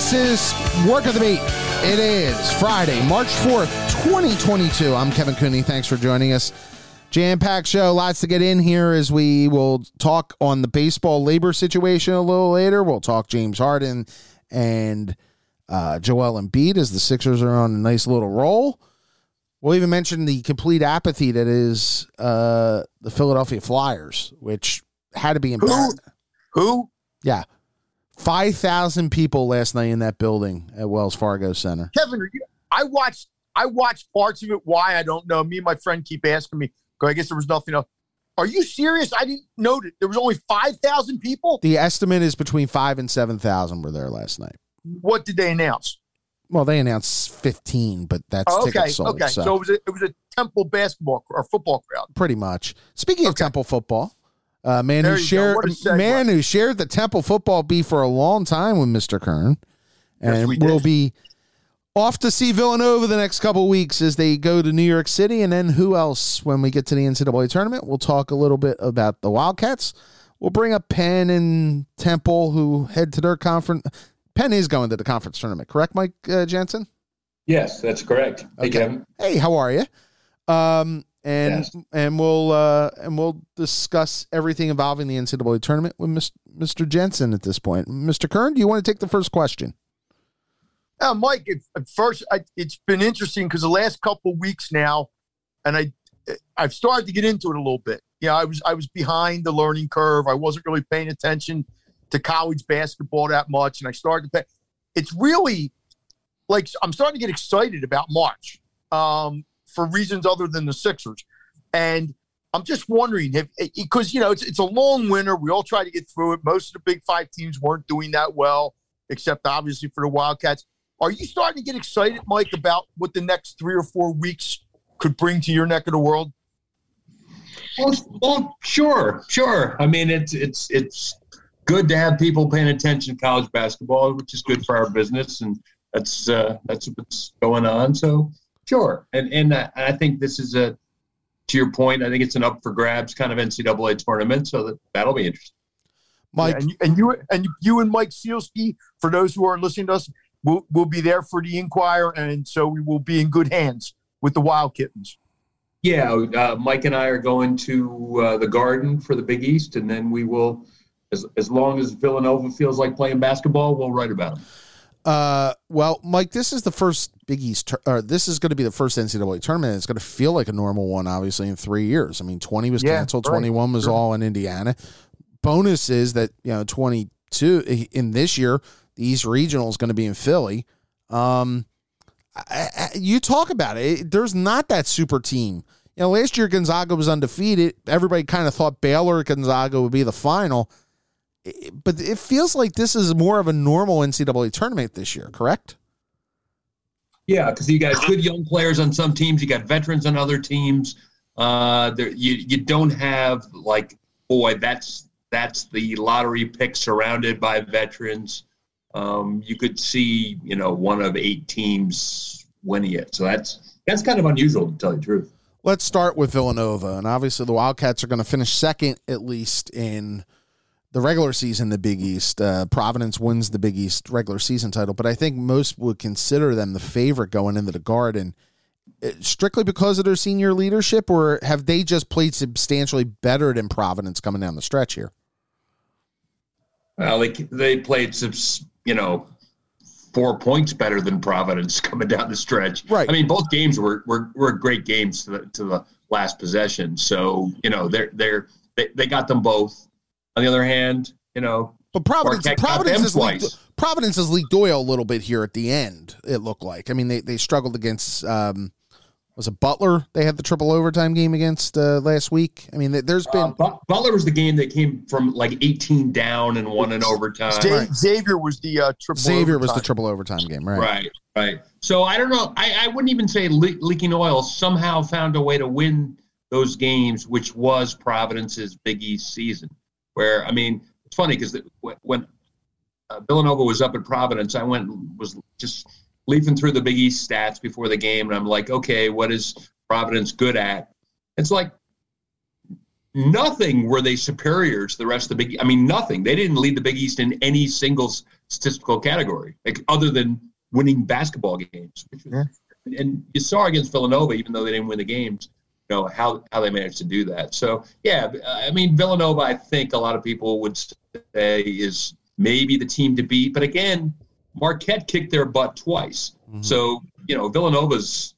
This is Work of the Beat. It is Friday, March 4th, 2022. I'm Kevin Cooney. Thanks for joining us. Jam packed show. Lots to get in here as we will talk on the baseball labor situation a little later. We'll talk James Harden and uh, Joel Embiid as the Sixers are on a nice little roll. We'll even mention the complete apathy that is uh, the Philadelphia Flyers, which had to be embarrassing. Who? Yeah. 5,000 people last night in that building at Wells Fargo Center. Kevin, you, I watched I watched parts of it. Why I don't know. Me and my friend keep asking me. I guess there was nothing else. Are you serious? I didn't know that there was only five thousand people. The estimate is between five and seven thousand were there last night. What did they announce? Well, they announced fifteen, but that's oh, okay. Sold, okay, so. so. it was a, it was a Temple basketball or football crowd. Pretty much. Speaking okay. of Temple football, uh, man there who shared man who shared the Temple football beef for a long time with Mister Kern, and yes, will be off to see Villanova the next couple weeks as they go to New York City. And then who else when we get to the NCAA tournament? We'll talk a little bit about the Wildcats. We'll bring up Penn and Temple who head to their conference. Penn is going to the conference tournament, correct, Mike uh, Jensen? Yes, that's correct. Hey, okay. Kevin. Hey, how are you? Um, and yes. and we'll uh, and we'll discuss everything involving the NCAA tournament with Mr. Jensen at this point. Mr. Kern, do you want to take the first question? Uh, Mike, at first, I, it's been interesting because the last couple weeks now, and I, I've started to get into it a little bit. Yeah, I was I was behind the learning curve. I wasn't really paying attention to college basketball that much, and I started to pay. It's really like I'm starting to get excited about March um, for reasons other than the Sixers, and I'm just wondering if because you know it's it's a long winter. We all try to get through it. Most of the Big Five teams weren't doing that well, except obviously for the Wildcats. Are you starting to get excited, Mike, about what the next three or four weeks could bring to your neck of the world? Well, well sure, sure. I mean, it's it's it's good to have people paying attention to college basketball, which is good for our business, and that's uh, that's what's going on. So, sure, and and I think this is a to your point. I think it's an up for grabs kind of NCAA tournament, so that that'll be interesting. Mike, yeah, and, you, and you and you and Mike Sielski, for those who are listening to us, we'll, we'll be there for the Inquirer, and so we will be in good hands with the Wild Kittens. Yeah, uh, Mike and I are going to uh, the Garden for the Big East, and then we will, as as long as Villanova feels like playing basketball, we'll write about them. Uh, well, Mike, this is the first Big East, or this is going to be the first NCAA tournament. It's going to feel like a normal one, obviously, in three years. I mean, twenty was yeah, canceled, right. twenty one was sure. all in Indiana. Bonus is that you know twenty two in this year the East Regional is going to be in Philly. Um, I, I, you talk about it, it. There's not that super team. You know, last year Gonzaga was undefeated. Everybody kind of thought Baylor Gonzaga would be the final, but it feels like this is more of a normal NCAA tournament this year. Correct? Yeah, because you got good young players on some teams, you got veterans on other teams. Uh, there, you you don't have like boy, that's that's the lottery pick surrounded by veterans um, you could see, you know, one of eight teams winning it. So that's that's kind of unusual to tell you the truth. Let's start with Villanova, and obviously the Wildcats are going to finish second at least in the regular season. The Big East, uh, Providence wins the Big East regular season title, but I think most would consider them the favorite going into the Garden. Uh, strictly because of their senior leadership, or have they just played substantially better than Providence coming down the stretch here? Well, they they played subs, you know, four points better than Providence coming down the stretch. Right. I mean, both games were were, were great games to the, to the last possession. So you know, they're they're they, they got them both. On the other hand, you know, but Providence Providence is leaked, Providence has leaked oil a little bit here at the end. It looked like. I mean, they they struggled against. Um, was it Butler? They had the triple overtime game against uh, last week. I mean, there's been uh, Butler was the game that came from like 18 down and won in overtime. right. Xavier was the uh, triple. Xavier overtime. was the triple overtime game, right? Right, right. So I don't know. I, I wouldn't even say le- leaking oil somehow found a way to win those games, which was Providence's Big East season. Where I mean, it's funny because when uh, Villanova was up at Providence, I went was just leafing through the Big East stats before the game, and I'm like, okay, what is Providence good at? It's like nothing were they superior to the rest of the Big. I mean, nothing. They didn't lead the Big East in any single statistical category, like other than winning basketball games. yeah. And you saw against Villanova, even though they didn't win the games, know how how they managed to do that. So yeah, I mean Villanova, I think a lot of people would say is maybe the team to beat, but again, Marquette kicked their butt twice. Mm-hmm. So you know Villanova's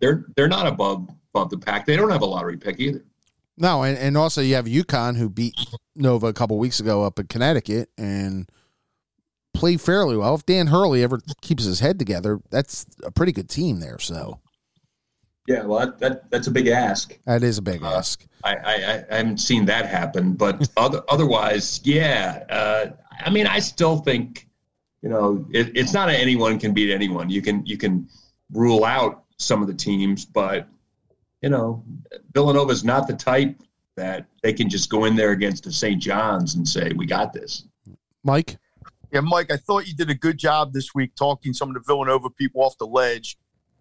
they're they're not above above the pack. They don't have a lottery pick either. No, and, and also you have UConn who beat Nova a couple weeks ago up in Connecticut and played fairly well. If Dan Hurley ever keeps his head together, that's a pretty good team there. So, yeah, well, that, that that's a big ask. That is a big uh, ask. I, I, I haven't seen that happen, but other, otherwise, yeah. Uh, I mean, I still think you know it, it's not a anyone can beat anyone. You can you can rule out some of the teams, but you know, Villanova is not the type that they can just go in there against the St. John's and say, we got this. Mike? Yeah, Mike, I thought you did a good job this week talking some of the Villanova people off the ledge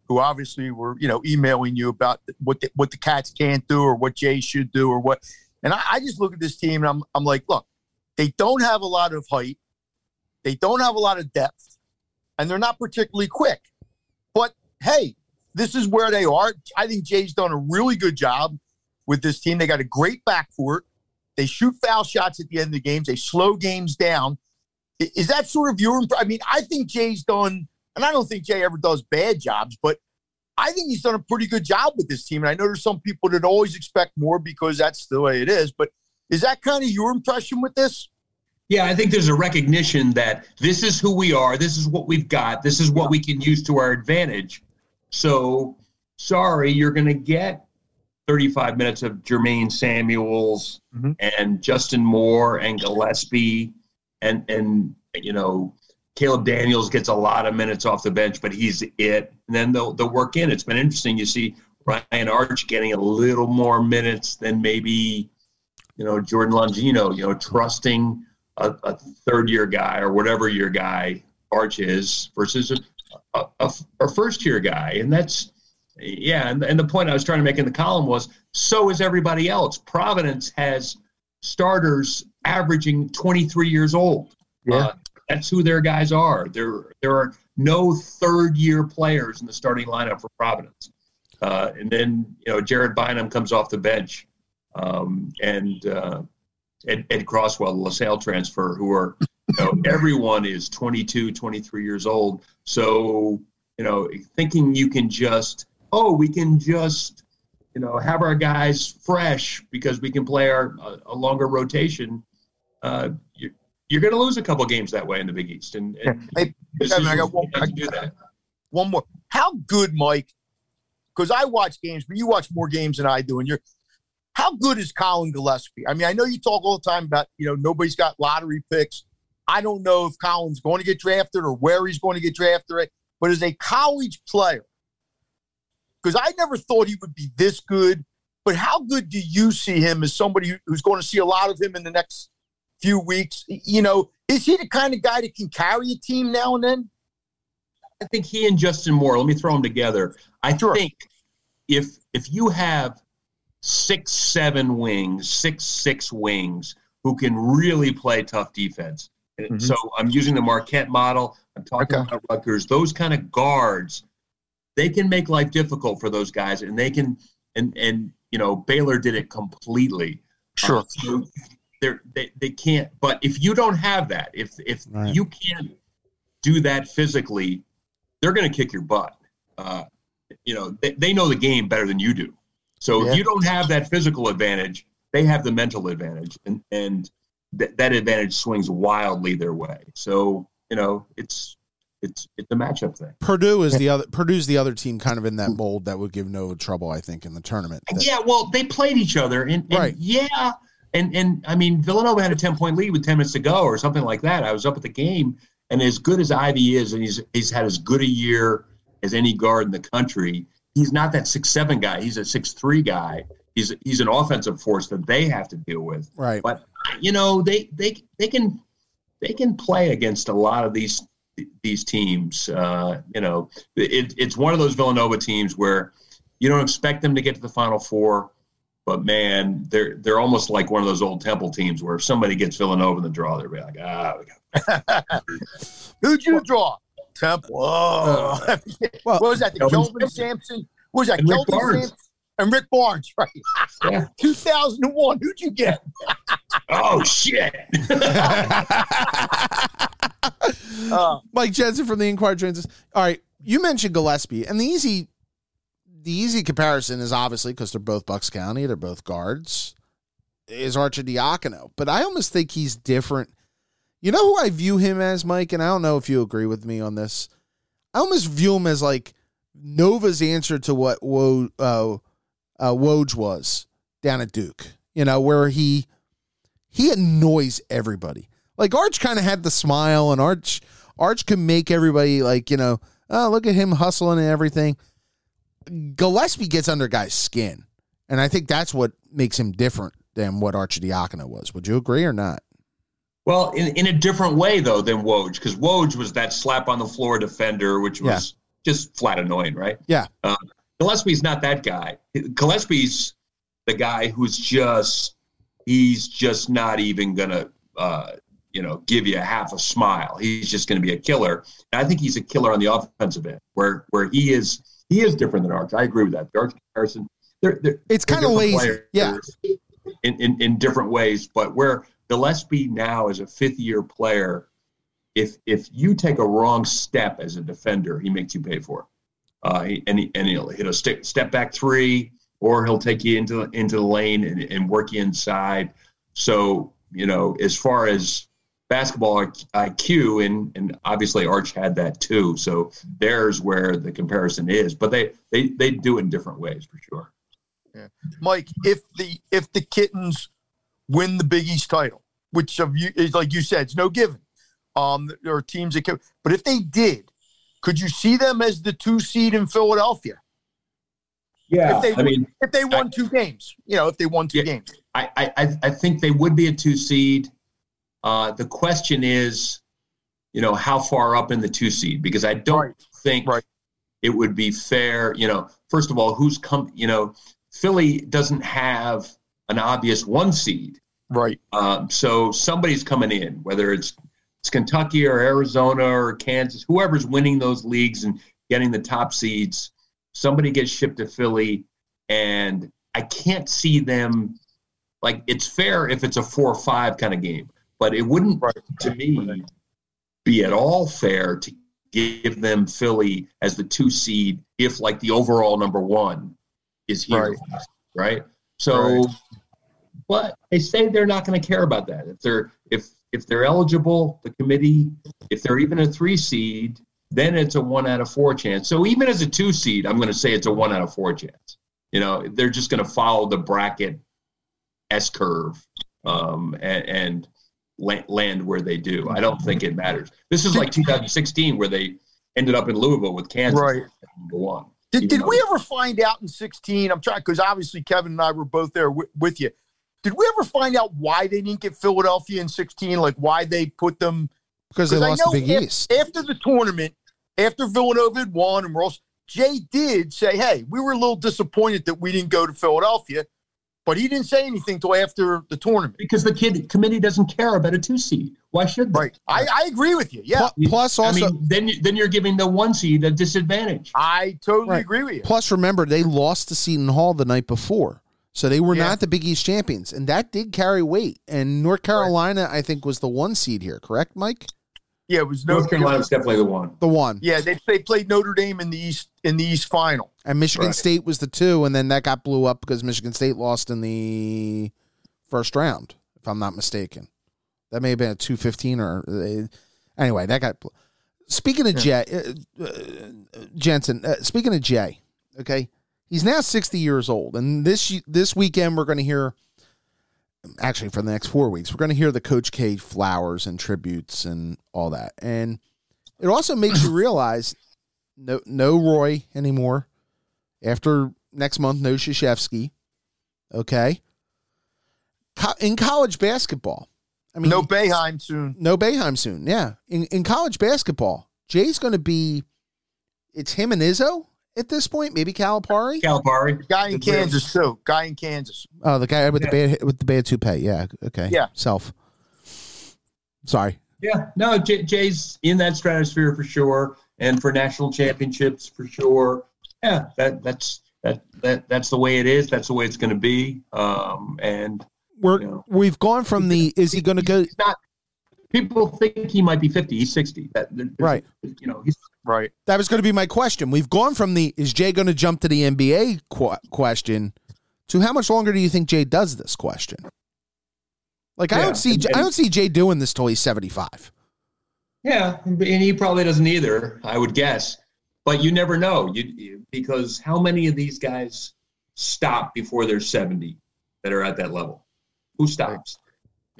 who obviously were, you know, emailing you about what the, what the Cats can't do or what Jay should do or what. And I, I just look at this team and I'm, I'm like, look, they don't have a lot of height. They don't have a lot of depth and they're not particularly quick. But hey, this is where they are. I think Jay's done a really good job with this team. They got a great backcourt. They shoot foul shots at the end of the games. They slow games down. Is that sort of your? I mean, I think Jay's done, and I don't think Jay ever does bad jobs, but I think he's done a pretty good job with this team. And I know there's some people that always expect more because that's the way it is. But is that kind of your impression with this? Yeah, I think there's a recognition that this is who we are. This is what we've got. This is what we can use to our advantage. So sorry, you're going to get 35 minutes of Jermaine Samuels mm-hmm. and Justin Moore and Gillespie and and you know Caleb Daniels gets a lot of minutes off the bench, but he's it. And then they'll they'll work in. It's been interesting. You see Ryan Arch getting a little more minutes than maybe you know Jordan Longino. You know, trusting a, a third year guy or whatever year guy Arch is versus a, a, a, a first year guy, and that's yeah. And, and the point I was trying to make in the column was so is everybody else. Providence has starters averaging 23 years old. Yeah. Uh, that's who their guys are. There, there are no third year players in the starting lineup for Providence. Uh, and then, you know, Jared Bynum comes off the bench. Um, and uh, Ed, Ed Croswell, the LaSalle transfer, who are you know, everyone is 22, 23 years old. So, you know, thinking you can just, oh, we can just, you know, have our guys fresh because we can play our a, longer rotation. Uh, you're going to lose a couple games that way in the Big East. And, and hey, Kevin, I got one, I, do that. one more. How good, Mike? Because I watch games, but you watch more games than I do, and you're how good is Colin Gillespie? I mean, I know you talk all the time about, you know, nobody's got lottery picks. I don't know if Colin's going to get drafted or where he's going to get drafted, but as a college player, because I never thought he would be this good, but how good do you see him as somebody who's going to see a lot of him in the next few weeks? You know, is he the kind of guy that can carry a team now and then? I think he and Justin Moore, let me throw them together. I sure. think if if you have six, seven wings, six, six wings who can really play tough defense, Mm-hmm. So I'm using the Marquette model. I'm talking okay. about Rutgers. Those kind of guards, they can make life difficult for those guys, and they can and and you know Baylor did it completely. Sure. Uh, so they they can't. But if you don't have that, if if right. you can't do that physically, they're going to kick your butt. Uh, you know they, they know the game better than you do. So yeah. if you don't have that physical advantage, they have the mental advantage, and and th- that advantage swings wildly their way. So you know, it's it's it's a matchup thing. Purdue is the other Purdue's the other team kind of in that mold that would give no trouble, I think, in the tournament. That, yeah, well, they played each other, and, and right. yeah, and and I mean, Villanova had a ten point lead with ten minutes to go, or something like that. I was up at the game, and as good as Ivey is, and he's he's had as good a year as any guard in the country. He's not that six seven guy. He's a six three guy. He's he's an offensive force that they have to deal with. Right. But you know they they they can they can play against a lot of these these teams. Uh, you know, it, it's one of those Villanova teams where you don't expect them to get to the Final Four, but man, they're they're almost like one of those old Temple teams where if somebody gets Villanova in the draw, they'll be like, ah, who'd you draw? Temple. Oh. Uh, well, what was that? The Kelvin, Sampson. What was that? And Kelvin Sampson and Rick Barnes, right? Yeah. 2001. Who'd you get? oh shit. uh, Mike Jensen from the Inquirer joins us. All right, you mentioned Gillespie, and the easy, the easy comparison is obviously because they're both Bucks County, they're both guards, is Arcidiacono. But I almost think he's different. You know who I view him as, Mike, and I don't know if you agree with me on this. I almost view him as like Nova's answer to what Wo, uh, uh, Woj was down at Duke. You know where he he annoys everybody. Like Arch kind of had the smile, and Arch Arch can make everybody like you know, oh look at him hustling and everything. Gillespie gets under guys' skin, and I think that's what makes him different than what Arcidiacono was. Would you agree or not? Well, in, in a different way though than Woj, because Woj was that slap on the floor defender, which was yeah. just flat annoying, right? Yeah. Uh, Gillespie's not that guy. Gillespie's the guy who's just he's just not even gonna uh, you know give you a half a smile. He's just going to be a killer. And I think he's a killer on the offensive end, where where he is he is different than Arch. I agree with that. The Arch comparison, they're, they're, it's kind of lazy, yeah, in, in in different ways. But where Gillespie now is a fifth year player, if if you take a wrong step as a defender, he makes you pay for it. Uh, and, he, and he'll hit a step, step back three, or he'll take you into into the lane and, and work you inside. So you know, as far as basketball IQ, and and obviously Arch had that too. So there's where the comparison is, but they they they do it in different ways for sure. Yeah. Mike, if the if the kittens win the Big East title, which of you is like you said, it's no given. Um, there are teams that can, but if they did, could you see them as the two seed in Philadelphia? Yeah, if they, I mean, if they won I, two games, you know, if they won two yeah, games, I, I I think they would be a two seed. Uh, the question is, you know, how far up in the two seed? Because I don't right. think right. it would be fair. You know, first of all, who's come? You know, Philly doesn't have an obvious one seed, right? Um, so somebody's coming in, whether it's it's Kentucky or Arizona or Kansas, whoever's winning those leagues and getting the top seeds, somebody gets shipped to Philly, and I can't see them like it's fair if it's a four or five kind of game, but it wouldn't right. to me be at all fair to give them Philly as the two seed if like the overall number one is here, right? right? So, right. but they say they're not going to care about that if they're if if they're eligible, the committee, if they're even a three seed, then it's a one out of four chance. So even as a two seed, I'm going to say it's a one out of four chance. You know, they're just going to follow the bracket S curve um, and, and, land where they do. I don't think it matters. This is like 2016 where they ended up in Louisville with Kansas. Right. One. Did, did we ever find out in 16? I'm trying because obviously Kevin and I were both there w- with you. Did we ever find out why they didn't get Philadelphia in 16? Like why they put them because they lost the Big after, East after the tournament, after Villanova had won and Ross. Jay did say, "Hey, we were a little disappointed that we didn't go to Philadelphia." But he didn't say anything until after the tournament because the kid committee doesn't care about a two seed. Why should they? Right. I, I agree with you. Yeah. Plus, also, I mean, then then you're giving the one seed a disadvantage. I totally right. agree with you. Plus, remember they lost to Seton Hall the night before. So they were yeah. not the Big East champions, and that did carry weight. And North Carolina, right. I think, was the one seed here. Correct, Mike? Yeah, it was North, North Carolina was definitely the one. The one. Yeah, they they played Notre Dame in the East in the East final, and Michigan right. State was the two, and then that got blew up because Michigan State lost in the first round, if I'm not mistaken. That may have been a two fifteen or uh, anyway. That got. Speaking of yeah. Jay uh, uh, Jensen, uh, speaking of Jay, okay, He's now 60 years old, and this this weekend we're going to hear. Actually, for the next four weeks, we're going to hear the Coach K flowers and tributes and all that, and it also makes you realize no no Roy anymore. After next month, no Krzyzewski. Okay. Co- in college basketball, I mean, no Boeheim soon. No Boeheim soon. Yeah. In in college basketball, Jay's going to be. It's him and Izzo at this point? Maybe Calipari. Calipari, guy in Kansas too. Guy in Kansas. Oh, the guy with yeah. the bad with the bad toupee. Yeah. Okay. Yeah. Self. Sorry. Yeah. No, Jay, Jay's in that stratosphere for sure, and for national championships for sure. Yeah. That that's that that that's the way it is. That's the way it's going to be. Um, and we're you know, we've gone from the is he going to go? Not people think he might be 50 he's 60 that, right. you know he's right. That was going to be my question. We've gone from the is jay going to jump to the nba qu- question to how much longer do you think jay does this question? Like yeah. i don't see and, and, i don't see jay doing this till he's 75 yeah and he probably doesn't either i would guess. But you never know. You because how many of these guys stop before they're 70 that are at that level? Who stops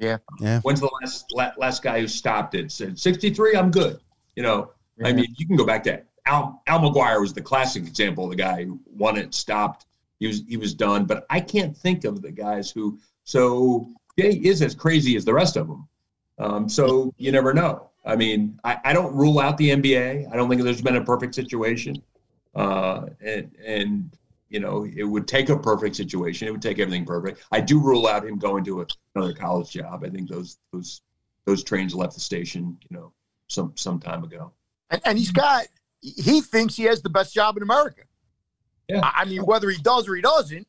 yeah. Yeah. When's the last last guy who stopped it said 63? I'm good. You know, yeah. I mean, you can go back to Al Al McGuire was the classic example of the guy who won it, stopped, he was he was done. But I can't think of the guys who. So Jay is as crazy as the rest of them. Um, so you never know. I mean, I, I don't rule out the NBA. I don't think there's been a perfect situation. Uh, and and you know, it would take a perfect situation. It would take everything perfect. I do rule out him going to a, another college job. I think those those those trains left the station, you know, some some time ago. And, and he's got he thinks he has the best job in America. Yeah. I mean, whether he does or he doesn't,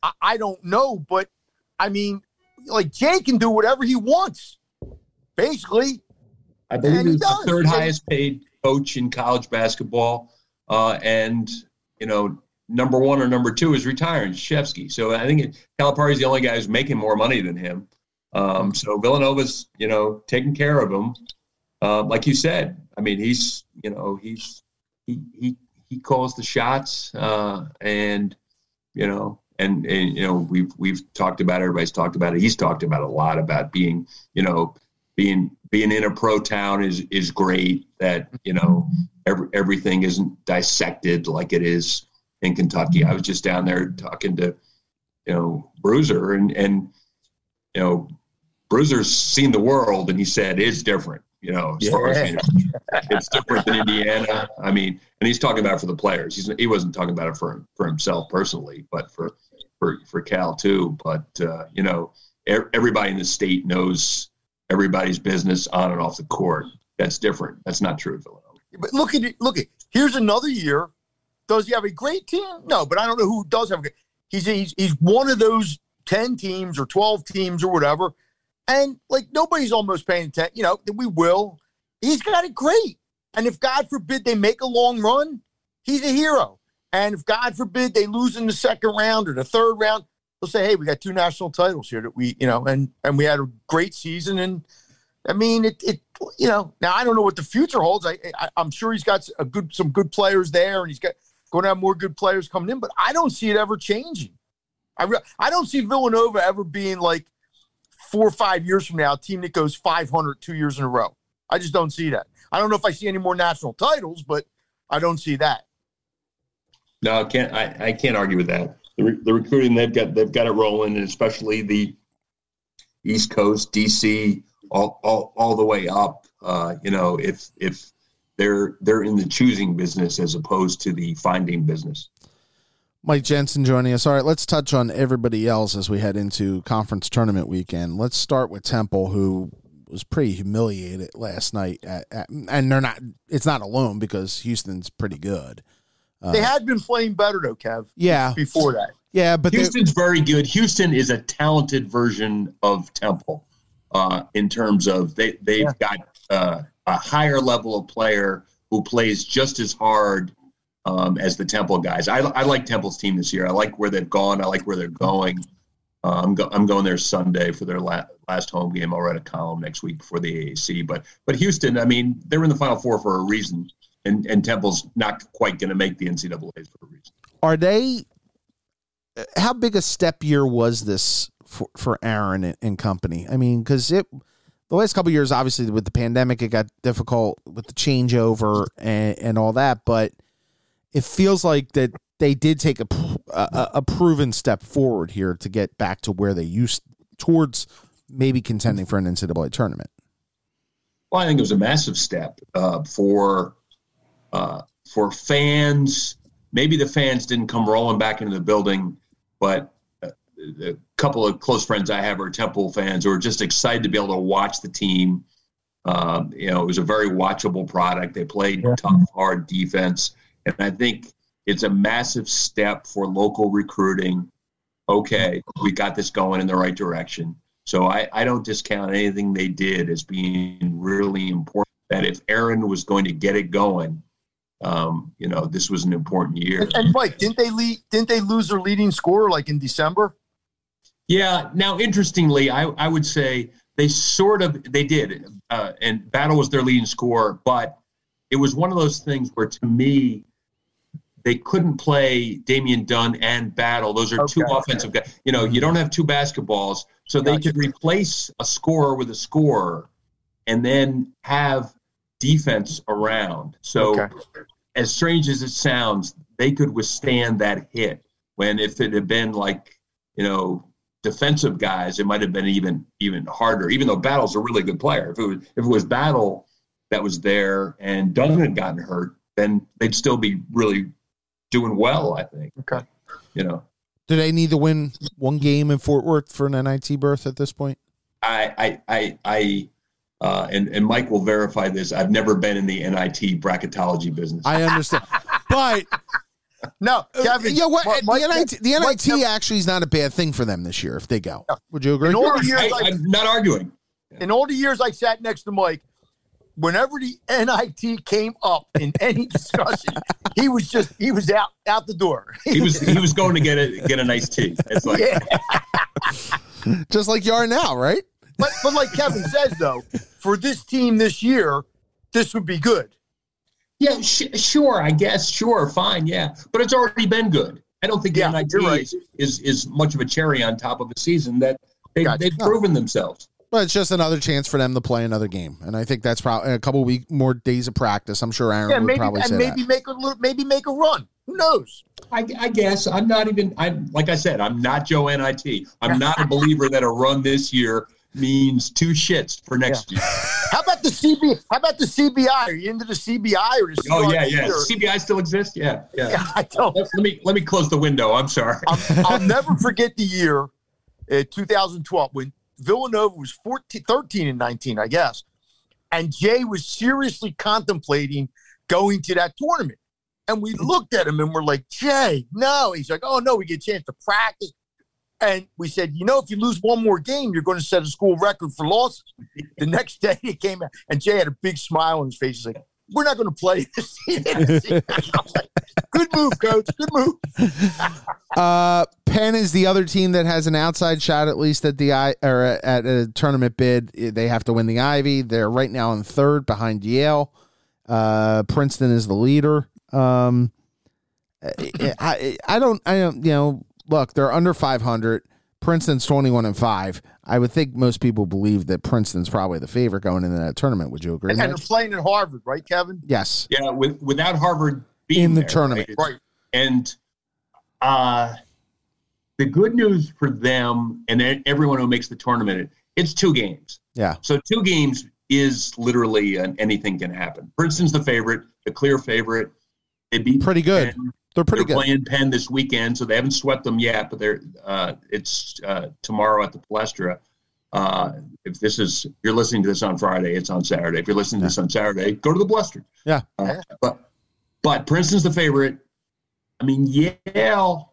I, I don't know. But I mean, like Jay can do whatever he wants, basically. I believe he's the third highest paid coach in college basketball, uh, and you know number one or number two is retiring, Shevsky. So I think Calipari is the only guy who's making more money than him. Um, so Villanova's, you know, taking care of him. Uh, like you said, I mean, he's, you know, he's he he he calls the shots, uh, and you know, and, and you know, we've we've talked about it, everybody's talked about it. He's talked about a lot about being, you know, being being in a pro town is is great. That you know, every, everything isn't dissected like it is in Kentucky. I was just down there talking to, you know, Bruiser and, and, you know, Bruiser's seen the world and he said it's different, you know, as yeah. far as, you know, it's different than Indiana. I mean, and he's talking about it for the players. He's, he wasn't talking about it for, for himself personally, but for, for, for Cal too. But, uh, you know, everybody in the state knows everybody's business on and off the court. That's different. That's not true Villanova. But look at it. Look at here's another year does he have a great team? No, but I don't know who does have a great. He's he's he's one of those ten teams or twelve teams or whatever, and like nobody's almost paying attention. You know, that we will. He's got it great, and if God forbid they make a long run, he's a hero. And if God forbid they lose in the second round or the third round, they'll say, "Hey, we got two national titles here that we, you know, and and we had a great season." And I mean, it, it, you know, now I don't know what the future holds. I, I am sure he's got a good, some good players there, and he's got going to have more good players coming in, but I don't see it ever changing. I, re- I don't see Villanova ever being like four or five years from now, a team that goes 500 two years in a row. I just don't see that. I don't know if I see any more national titles, but I don't see that. No, I can't. I, I can't argue with that. The, re- the recruiting they've got they've got it rolling, and especially the East Coast, DC, all all, all the way up. Uh, you know, if if they're they're in the choosing business as opposed to the finding business. Mike Jensen joining us. All right, let's touch on everybody else as we head into conference tournament weekend. Let's start with Temple, who was pretty humiliated last night, at, at, and they're not. It's not alone because Houston's pretty good. Uh, they had been playing better though, Kev. Yeah, before that. Yeah, but Houston's very good. Houston is a talented version of Temple uh, in terms of they they've yeah. got uh, a higher level of player who plays just as hard um, as the Temple guys. I, I, like Temple's team this year. I like where they've gone. I like where they're going. Uh, I'm, go, I'm going there Sunday for their la- last home game. I'll write a column next week before the AAC. But but Houston, I mean, they're in the Final Four for a reason, and and Temple's not quite going to make the NCAA's for a reason. Are they? How big a step year was this for for Aaron and, and company? I mean, because it the last couple years, obviously with the pandemic, it got difficult with the changeover and, and all that. But it feels like that they did take a, a, a proven step forward here to get back to where they used towards maybe contending for an NCAA tournament. Well, I think it was a massive step uh, for uh, for fans maybe the fans didn't come rolling back into the building, but a couple of close friends I have are Temple fans who are just excited to be able to watch the team. Um, you know, it was a very watchable product. They played yeah. tough, hard defense, and I think it's a massive step for local recruiting. Okay, we got this going in the right direction. So I, I don't discount anything they did as being really important. That if Aaron was going to get it going, um, you know, this was an important year. And, and Mike, didn't they lead, didn't they lose their leading scorer like in December? Yeah. Now, interestingly, I, I would say they sort of they did, uh, and Battle was their leading scorer, but it was one of those things where, to me, they couldn't play Damian Dunn and Battle. Those are okay. two offensive guys. You know, you don't have two basketballs, so they could replace a scorer with a scorer, and then have defense around. So, okay. as strange as it sounds, they could withstand that hit. When if it had been like you know defensive guys, it might have been even even harder. Even though Battle's a really good player, if it was if it was Battle that was there and Dunn had gotten hurt, then they'd still be really doing well. I think. Okay. You know. Do they need to win one game in Fort Worth for an NIT berth at this point? I I I, I uh, and and Mike will verify this. I've never been in the NIT bracketology business. I understand, but no, uh, Kevin. yeah, what, Mike, the NIT, the NIT Mike, actually is not a bad thing for them this year if they go. Would you agree? In all the years I, am not arguing. In all the years I sat next to Mike, whenever the NIT came up in any discussion, he was just he was out out the door. he was he was going to get a get a nice tea. It's like yeah. just like you are now, right? But but like Kevin says though, for this team this year, this would be good. Yeah, sh- sure. I guess sure, fine, yeah. But it's already been good. I don't think the yeah, NIT right. is, is, is much of a cherry on top of a season that they, gotcha. they've proven themselves. But it's just another chance for them to play another game, and I think that's probably a couple week more days of practice. I'm sure Aaron yeah, would maybe, probably and say maybe that. make a maybe make a run. Who knows? I, I, guess I'm not even. I'm like I said, I'm not Joe NIT. I'm not a believer that a run this year means two shits for next yeah. year. How about the CB? How about the CBI? Are you into the CBI or the CBI? Oh yeah, yeah. CBI still exists. Yeah, yeah. yeah I don't. Let, let, me let me close the window. I'm sorry. I'll, I'll never forget the year, uh, 2012, when Villanova was 14, 13 and 19, I guess. And Jay was seriously contemplating going to that tournament. And we looked at him and we're like, Jay, no. He's like, oh, no, we get a chance to practice. And we said, you know, if you lose one more game, you're going to set a school record for losses. the next day he came out and Jay had a big smile on his face. He's like, we're not going to play this like, Good move, coach. Good move. uh, Penn is the other team that has an outside shot, at least at the I or at a tournament bid. They have to win the Ivy. They're right now in third behind Yale. Uh, Princeton is the leader. Um, I, I don't I don't you know look they're under 500. Princeton's 21 and 5. I would think most people believe that Princeton's probably the favorite going into that tournament. Would you agree? And they're playing at Harvard, right, Kevin? Yes. Yeah, with, without Harvard being in the there, tournament. Right? right. And uh, the good news for them and everyone who makes the tournament, it's two games. Yeah. So two games is literally an, anything can happen. Princeton's the favorite, the clear favorite. They beat pretty good. Penn. They're pretty they're good. Playing Penn this weekend, so they haven't swept them yet. But they're uh, it's uh, tomorrow at the Palestra. Uh, if this is you're listening to this on Friday, it's on Saturday. If you're listening to this on Saturday, go to the Palestra. Yeah. Uh, but but Princeton's the favorite. I mean, Yale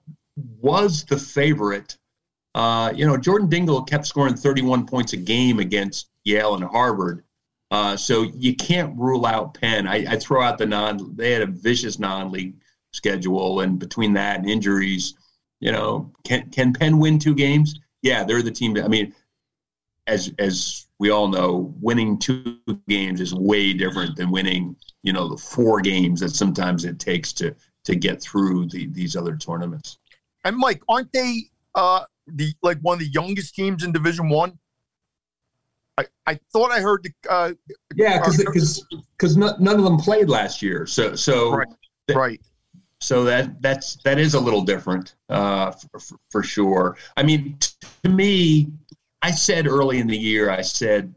was the favorite. Uh, you know, Jordan Dingle kept scoring 31 points a game against Yale and Harvard. Uh, so you can't rule out Penn. I, I, throw out the non. They had a vicious non-league schedule, and between that and injuries, you know, can can Penn win two games? Yeah, they're the team. I mean, as as we all know, winning two games is way different than winning, you know, the four games that sometimes it takes to to get through the, these other tournaments. And Mike, aren't they uh, the like one of the youngest teams in Division One? I, I thought I heard the uh, yeah because because none of them played last year so so right, right. So that that's that is a little different uh, for, for sure I mean to me I said early in the year I said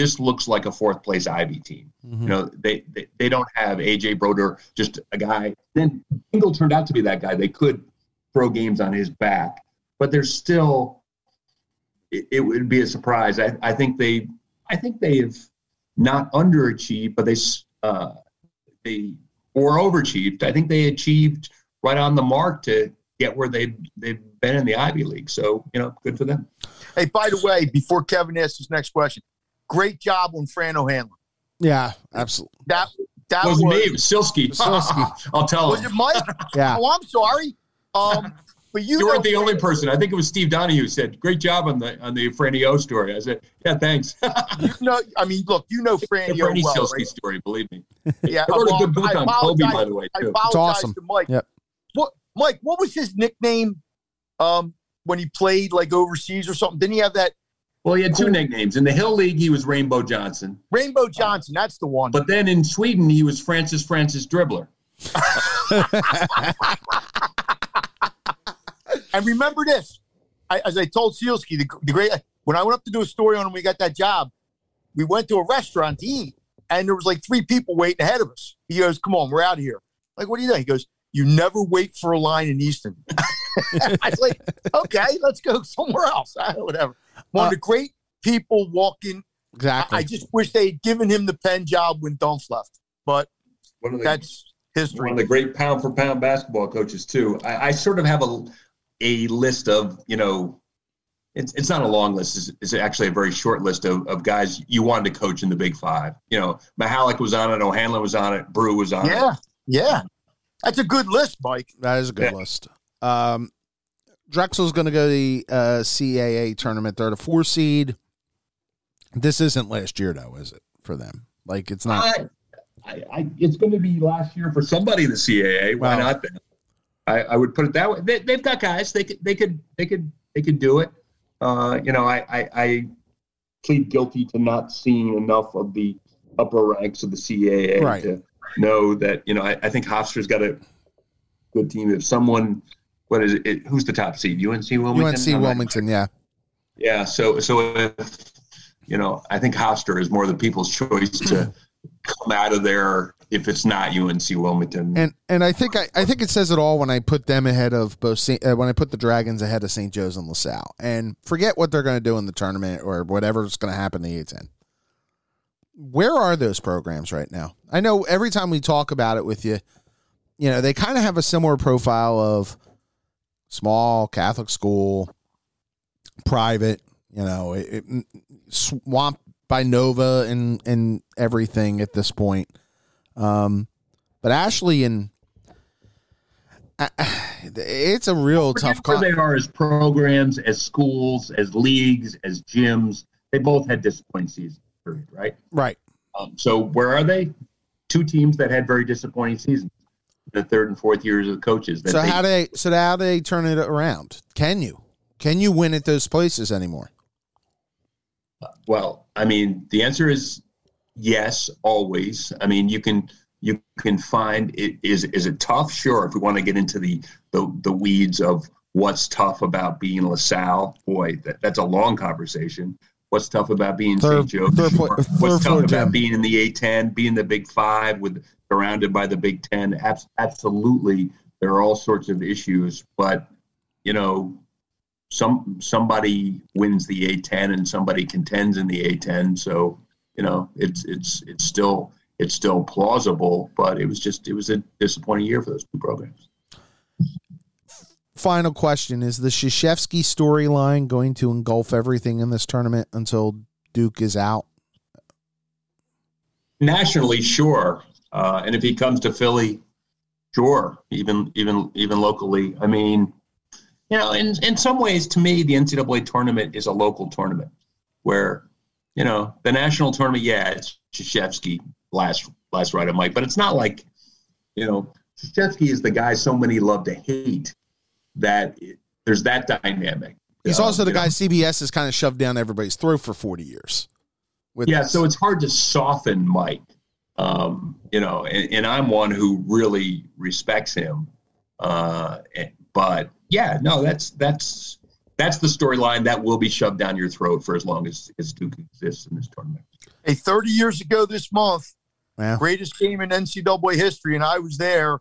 this looks like a fourth place Ivy team. Mm-hmm. You know, they, they, they don't have AJ Brodeur, just a guy. Then Dingle turned out to be that guy. They could throw games on his back, but there's still. It, it would be a surprise. I, I think they, I think they have not underachieved, but they uh, they or overachieved. I think they achieved right on the mark to get where they they've been in the Ivy League. So you know, good for them. Hey, by the way, before Kevin asks his next question, great job on Fran O'Hanlon. Yeah, absolutely. That that wasn't was, me. It was Sielski. Sielski. I'll tell was him. Was it Mike? yeah. Oh, I'm sorry. Um, but you, you weren't the only person. I think it was Steve Donahue said, "Great job on the on the Franny O story." I said, "Yeah, thanks." you know, I mean, look, you know Franny O well, Sielski right? story. Believe me. Yeah, I wrote well, a good book on Kobe, by the way. Too. I apologize it's awesome. to Mike. Yep. What, Mike? What was his nickname? Um, when he played like overseas or something, didn't he have that? Well, he had two nicknames. In the Hill League, he was Rainbow Johnson. Rainbow Johnson, that's the one. But then in Sweden, he was Francis Francis Dribbler. And remember this, I, as I told Sielski, the, the great when I went up to do a story on him, we got that job. We went to a restaurant to eat, and there was like three people waiting ahead of us. He goes, "Come on, we're out of here." Like, what do you think? He goes, "You never wait for a line in Easton." I was like, "Okay, let's go somewhere else." Whatever. One uh, of the great people walking. Exactly. I, I, just wish they had given him the Penn job when Dunph left, but the, that's history. One of the great pound for pound basketball coaches too. I, I sort of have a a list of you know it's, it's not a long list it's, it's actually a very short list of, of guys you wanted to coach in the big five you know Michalek was on it O'Hanlon was on it Brew was on yeah, it yeah yeah that's a good list Mike that is a good yeah. list um Drexel's going to go to the uh, CAA tournament. They're the four seed. This isn't last year, though, is it for them? Like it's not. I, I, I, it's going to be last year for somebody in the CAA. Why well, not? Then? I, I would put it that way. They, have got guys. They could. They could. They could. They could do it. Uh, you know, I, I, I plead guilty to not seeing enough of the upper ranks of the CAA right. to know that. You know, I, I think Hofstra's got a good team. If someone, what is it? Who's the top seed? UNC Wilmington. UNC Wilmington. Yeah. Yeah. So so if you know, I think Hofstra is more the people's choice to come out of there if it's not UNC Wilmington. And and I think I, I think it says it all when I put them ahead of both Saint, uh, when I put the Dragons ahead of St. Joe's and LaSalle. And forget what they're going to do in the tournament or whatever's going to happen in the A10. Where are those programs right now? I know every time we talk about it with you, you know, they kind of have a similar profile of small Catholic school, private, you know, it, it, swamp by Nova and and everything at this point. Um, but Ashley and it's a real tough. Where they are as programs, as schools, as leagues, as gyms. They both had disappointing seasons. Period. Right. Right. Um, so where are they? Two teams that had very disappointing seasons. The third and fourth years of the coaches. so they, how do they? So how do they turn it around? Can you? Can you win at those places anymore? Well, I mean, the answer is yes, always. I mean, you can you can find it is is it tough? Sure. If we want to get into the the, the weeds of what's tough about being LaSalle, boy, that, that's a long conversation. What's tough about being St. Joe? Third, sure. third what's tough about being in the A10, being the Big Five, with surrounded by the Big Ten? absolutely, there are all sorts of issues, but you know, some somebody wins the A10 and somebody contends in the A10. So you know, it's it's it's still it's still plausible, but it was just it was a disappointing year for those two programs. Final question: Is the Krzyzewski storyline going to engulf everything in this tournament until Duke is out? Nationally, sure, uh, and if he comes to Philly, sure. Even even even locally, I mean, you know, in in some ways, to me, the NCAA tournament is a local tournament where, you know, the national tournament, yeah, it's Krzyzewski last last ride of Mike, but it's not like, you know, Krzyzewski is the guy so many love to hate that it, there's that dynamic. He's um, also the guy know. CBS has kind of shoved down everybody's throat for 40 years. yeah, this. so it's hard to soften Mike. Um, you know, and, and, I'm one who really respects him. Uh, but yeah, no, that's that's that's the storyline that will be shoved down your throat for as long as, as Duke exists in this tournament. A 30 years ago this month, yeah. greatest game in NCAA history, and I was there.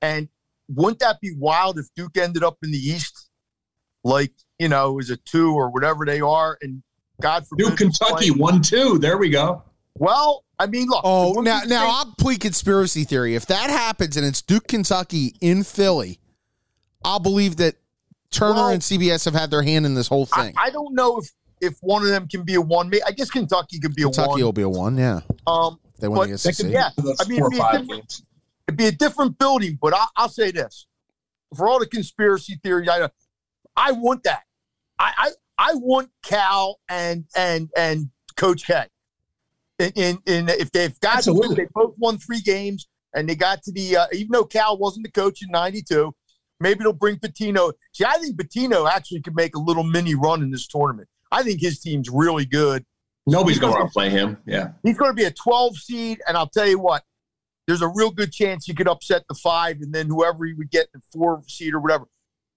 And wouldn't that be wild if Duke ended up in the East, like you know, was a two or whatever they are, and God forbid, Duke Kentucky one two. There we go. Well, I mean, look. Oh, now now I'll plead conspiracy theory. If that happens and it's Duke Kentucky in Philly, I'll believe that Turner well, and CBS have had their hand in this whole thing. I, I don't know if if one of them can be a one. I guess Kentucky could be Kentucky a one. Kentucky will be a one. Yeah. Um, they win the SEC. Yeah, I mean, it'd be, it'd be, a different building, but I, will say this: for all the conspiracy theory, I, I want that. I, I, I want Cal and and and Coach K. In in, in if they've got to, they both won three games and they got to the uh, even though Cal wasn't the coach in '92, maybe they'll bring Pitino. See, I think Pitino actually could make a little mini run in this tournament. I think his team's really good. Nobody's going to play him. Yeah. He's going to be a 12 seed. And I'll tell you what, there's a real good chance he could upset the five and then whoever he would get the four seed or whatever.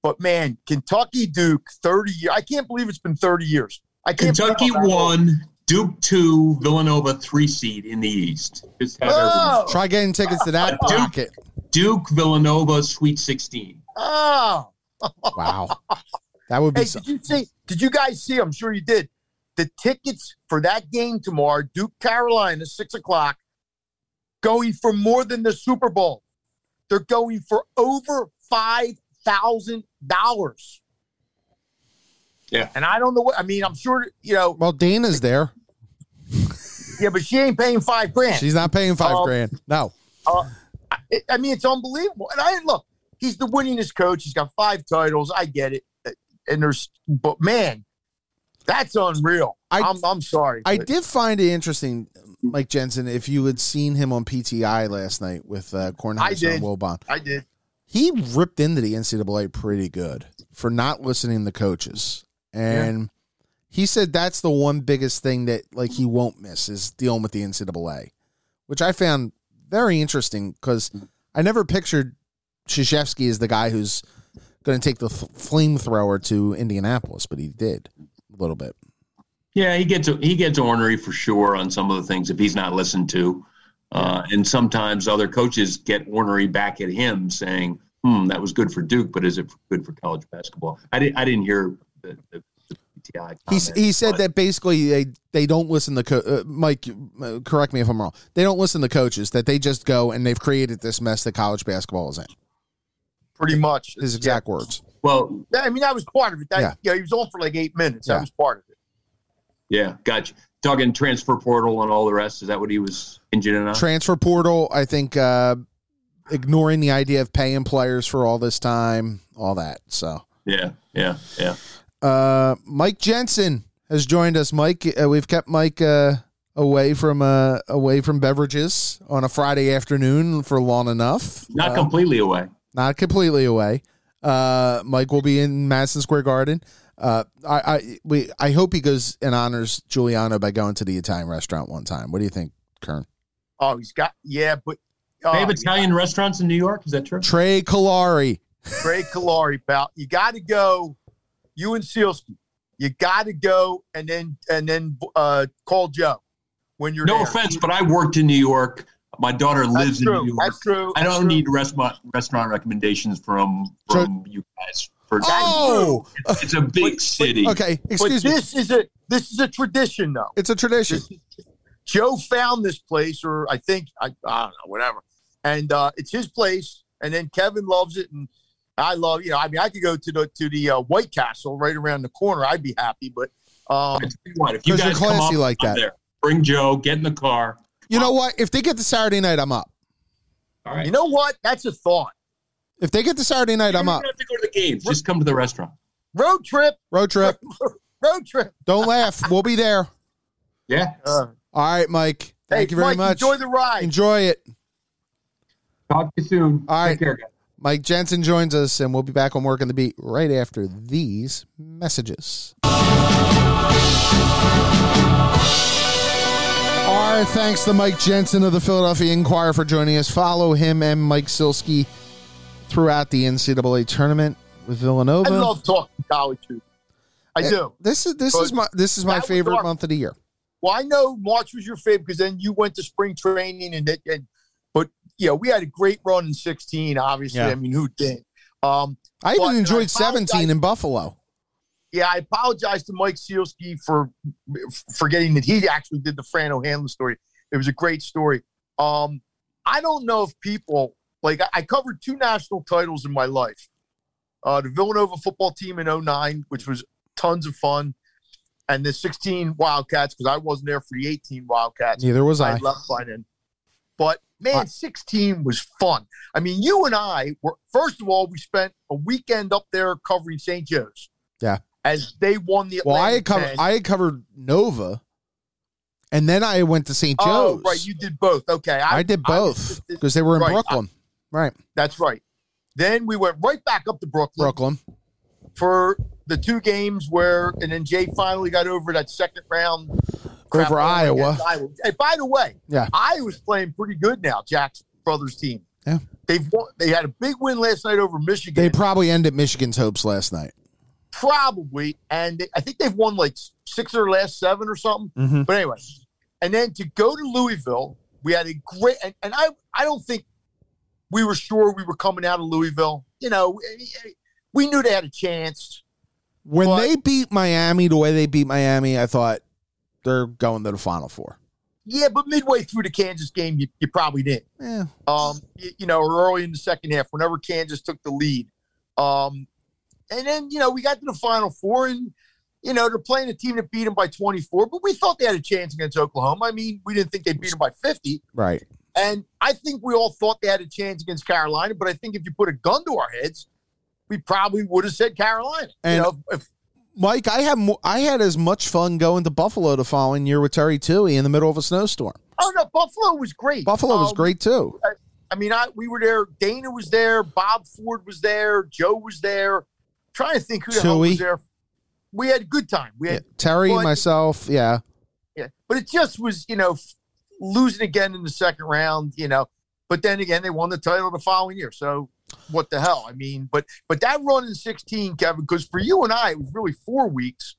But man, Kentucky Duke, 30 years. I can't believe it's been 30 years. I can't Kentucky one, Duke two, Villanova three seed in the East. Oh. Try getting tickets to that Duke, Duke Villanova Sweet 16. Oh. wow. That would be. Hey, did you see? Did you guys see? I'm sure you did. The tickets for that game tomorrow, Duke Carolina, six o'clock, going for more than the Super Bowl. They're going for over five thousand dollars. Yeah, and I don't know what I mean. I'm sure you know. Well, Dana's there. yeah, but she ain't paying five grand. She's not paying five um, grand. No. Uh, I, I mean, it's unbelievable. And I look, he's the winningest coach. He's got five titles. I get it and there's but man, that's unreal. I, am I'm, I'm sorry. I did find it interesting, Mike Jensen. If you had seen him on PTI last night with uh, Kornheiser and Wilbon, I did. He ripped into the NCAA pretty good for not listening to coaches, and yeah. he said that's the one biggest thing that like he won't miss is dealing with the NCAA, which I found very interesting because I never pictured Krzyzewski is the guy who's going to take the flamethrower to Indianapolis, but he did a little bit. Yeah, he gets he gets ornery for sure on some of the things if he's not listened to, uh, and sometimes other coaches get ornery back at him saying, "Hmm, that was good for Duke, but is it good for college basketball?" I didn't I didn't hear the, the, PTI. He he said that basically they they don't listen to co- uh, Mike. Uh, correct me if I'm wrong. They don't listen to coaches. That they just go and they've created this mess that college basketball is in pretty much his exact yeah. words. Well, I mean, that was part of it. That, yeah. yeah, he was on for like eight minutes. Yeah. That was part of it. Yeah, gotcha. Talking transfer portal and all the rest. Is that what he was hinging on? Transfer portal. I think uh, ignoring the idea of paying players for all this time, all that. So yeah, yeah, yeah. Uh, Mike Jensen has joined us. Mike, uh, we've kept Mike uh, away from uh, away from beverages on a Friday afternoon for long enough. Not completely away not completely away. Uh, Mike will be in Madison Square Garden. Uh, I, I, we, I hope he goes and honors Giuliano by going to the Italian restaurant one time. What do you think, Kern? Oh, he's got yeah, but uh, they have Italian yeah. restaurants in New York. Is that true? Trey Calari. Trey Calari, pal. You got to go. You and Sielski. You got to go and then and then uh, call Joe when you're. No there. offense, but I worked in New York my daughter lives in New York. That's true. I don't true. need restaurant restaurant recommendations from from you guys. For oh, it's, it's, a big but, city. But, okay, excuse but this is a this is a tradition, though. It's a tradition. Joe found this place, or I think I, I don't know, whatever, and uh, it's his place. And then Kevin loves it, and I love. You know, I mean, I could go to the to the uh, White Castle right around the corner. I'd be happy, but um, what, if you guys come up, like that, there, bring Joe, get in the car. You know what? If they get the Saturday night, I'm up. All right. You know what? That's a thought. If they get the Saturday night, I'm up. have to go to the games. Just come to the restaurant. Road trip. Road trip. Road trip. Don't laugh. We'll be there. Yeah. Uh, All right, Mike. Thank hey, you very Mike, much. Enjoy the ride. Enjoy it. Talk to you soon. All right. Take care, guys. Mike Jensen joins us, and we'll be back on Work on the Beat right after these messages. Our thanks to Mike Jensen of the Philadelphia Inquirer for joining us. Follow him and Mike Sielski throughout the NCAA tournament with Villanova. I love talking college hoops. I do. This is this is my this is my favorite month of the year. Well, I know March was your favorite because then you went to spring training and, and but yeah, we had a great run in 16. Obviously, yeah. I mean, who did? Um, I even enjoyed I 17 in Buffalo. Yeah, I apologize to Mike Sielski for forgetting that he actually did the Fran O'Hanlon story. It was a great story. Um, I don't know if people like I covered two national titles in my life. Uh, the Villanova football team in 09, which was tons of fun, and the 16 Wildcats because I wasn't there for the 18 Wildcats. Neither was I. I left by then. But man, 16 was fun. I mean, you and I were first of all, we spent a weekend up there covering St. Joe's. Yeah. As they won the Well, I had covered I had covered Nova. And then I went to St. Oh, Joe's. Oh, right. You did both. Okay. I, I did both because they were in right, Brooklyn. I, right. That's right. Then we went right back up to Brooklyn. Brooklyn. For the two games where, and then Jay finally got over that second round over Iowa. Iowa. Hey, by the way, yeah, Iowa's playing pretty good now. Jack's brothers team. Yeah, they've won, they had a big win last night over Michigan. They probably ended Michigan's hopes last night. Probably, and they, I think they've won like six or last seven or something. Mm-hmm. But anyway, and then to go to Louisville, we had a great, and, and I I don't think we were sure we were coming out of Louisville. You know, we knew they had a chance. When but, they beat Miami the way they beat Miami, I thought they're going to the Final Four. Yeah, but midway through the Kansas game, you, you probably did. Yeah. Um, you, you, know, early in the second half, whenever Kansas took the lead. Um, and then, you know, we got to the Final Four, and, you know, they're playing a team that beat them by 24, but we thought they had a chance against Oklahoma. I mean, we didn't think they beat them by 50. Right. And I think we all thought they had a chance against Carolina, but I think if you put a gun to our heads, we probably would have said Carolina. And you know, if, Mike, I had I had as much fun going to Buffalo the following year with Terry Toohey in the middle of a snowstorm. Oh no, Buffalo was great. Buffalo um, was great too. I, I, mean, I we were there. Dana was there. Bob Ford was there. Joe was there. Trying to think who the hell was there. We had a good time. We had yeah, Terry, but, myself, yeah, yeah. But it just was, you know, losing again in the second round. You know, but then again, they won the title the following year. So what the hell? I mean, but but that run in 16, Kevin, because for you and I, it was really four weeks